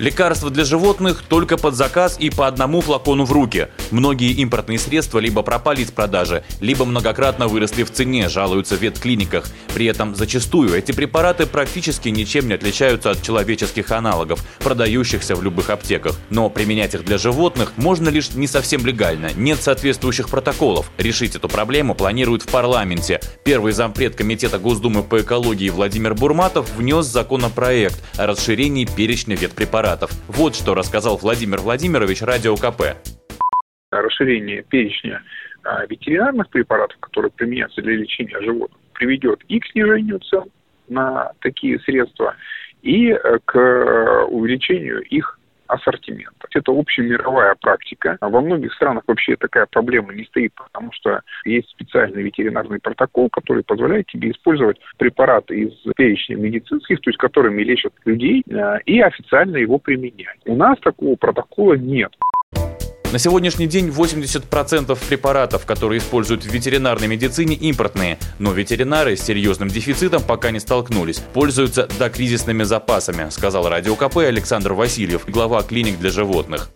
Лекарства для животных только под заказ и по одному флакону в руки. Многие импортные средства либо пропали из продажи, либо многократно выросли в цене, жалуются в ветклиниках. При этом зачастую эти препараты практически ничем не отличаются от человеческих аналогов, продающихся в любых аптеках. Но применять их для животных можно лишь не совсем легально, нет соответствующих протоколов. Решить эту проблему планируют в парламенте. Первый зампред Комитета Госдумы по экологии Владимир Бурматов внес законопроект о расширении перечня ветпрепаратов препаратов. Вот что рассказал Владимир Владимирович Радио КП. Расширение перечня а, ветеринарных препаратов, которые применяются для лечения животных, приведет и к снижению цен на такие средства, и э, к э, увеличению их ассортимента. Это общемировая практика. А во многих странах вообще такая проблема не стоит, потому что есть специальный ветеринарный протокол, который позволяет тебе использовать препараты из перечня медицинских, то есть которыми лечат людей, э, и официально его применять. У нас такого протокола нет. На сегодняшний день 80% препаратов, которые используют в ветеринарной медицине, импортные. Но ветеринары с серьезным дефицитом пока не столкнулись. Пользуются докризисными запасами, сказал Радио КП Александр Васильев, глава клиник для животных.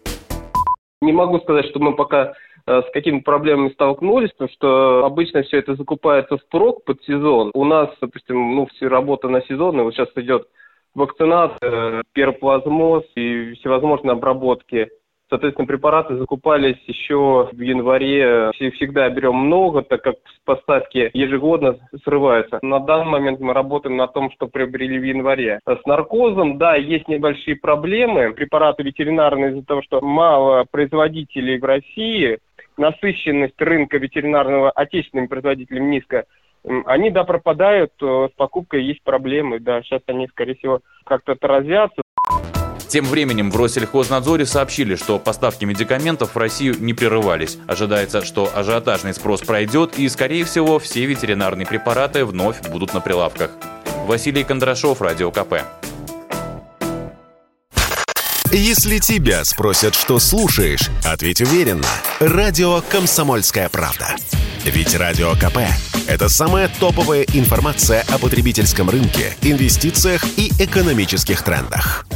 Не могу сказать, что мы пока э, с какими проблемами столкнулись, потому что обычно все это закупается впрок под сезон. У нас, допустим, ну, все работа на сезон, и вот сейчас идет вакцинация, пероплазмоз и всевозможные обработки Соответственно, препараты закупались еще в январе. Всегда берем много, так как поставки ежегодно срываются. На данный момент мы работаем на том, что приобрели в январе. С наркозом, да, есть небольшие проблемы. Препараты ветеринарные из-за того, что мало производителей в России, насыщенность рынка ветеринарного отечественным производителям низкая, они, да, пропадают, э, с покупкой есть проблемы, да, сейчас они, скорее всего, как-то отразятся. Тем временем в Россельхознадзоре сообщили, что поставки медикаментов в Россию не прерывались. Ожидается, что ажиотажный спрос пройдет и, скорее всего, все ветеринарные препараты вновь будут на прилавках. Василий Кондрашов, Радио КП. Если тебя спросят, что слушаешь, ответь уверенно. Радио «Комсомольская правда». Ведь Радио КП – это самая топовая информация о потребительском рынке, инвестициях и экономических трендах.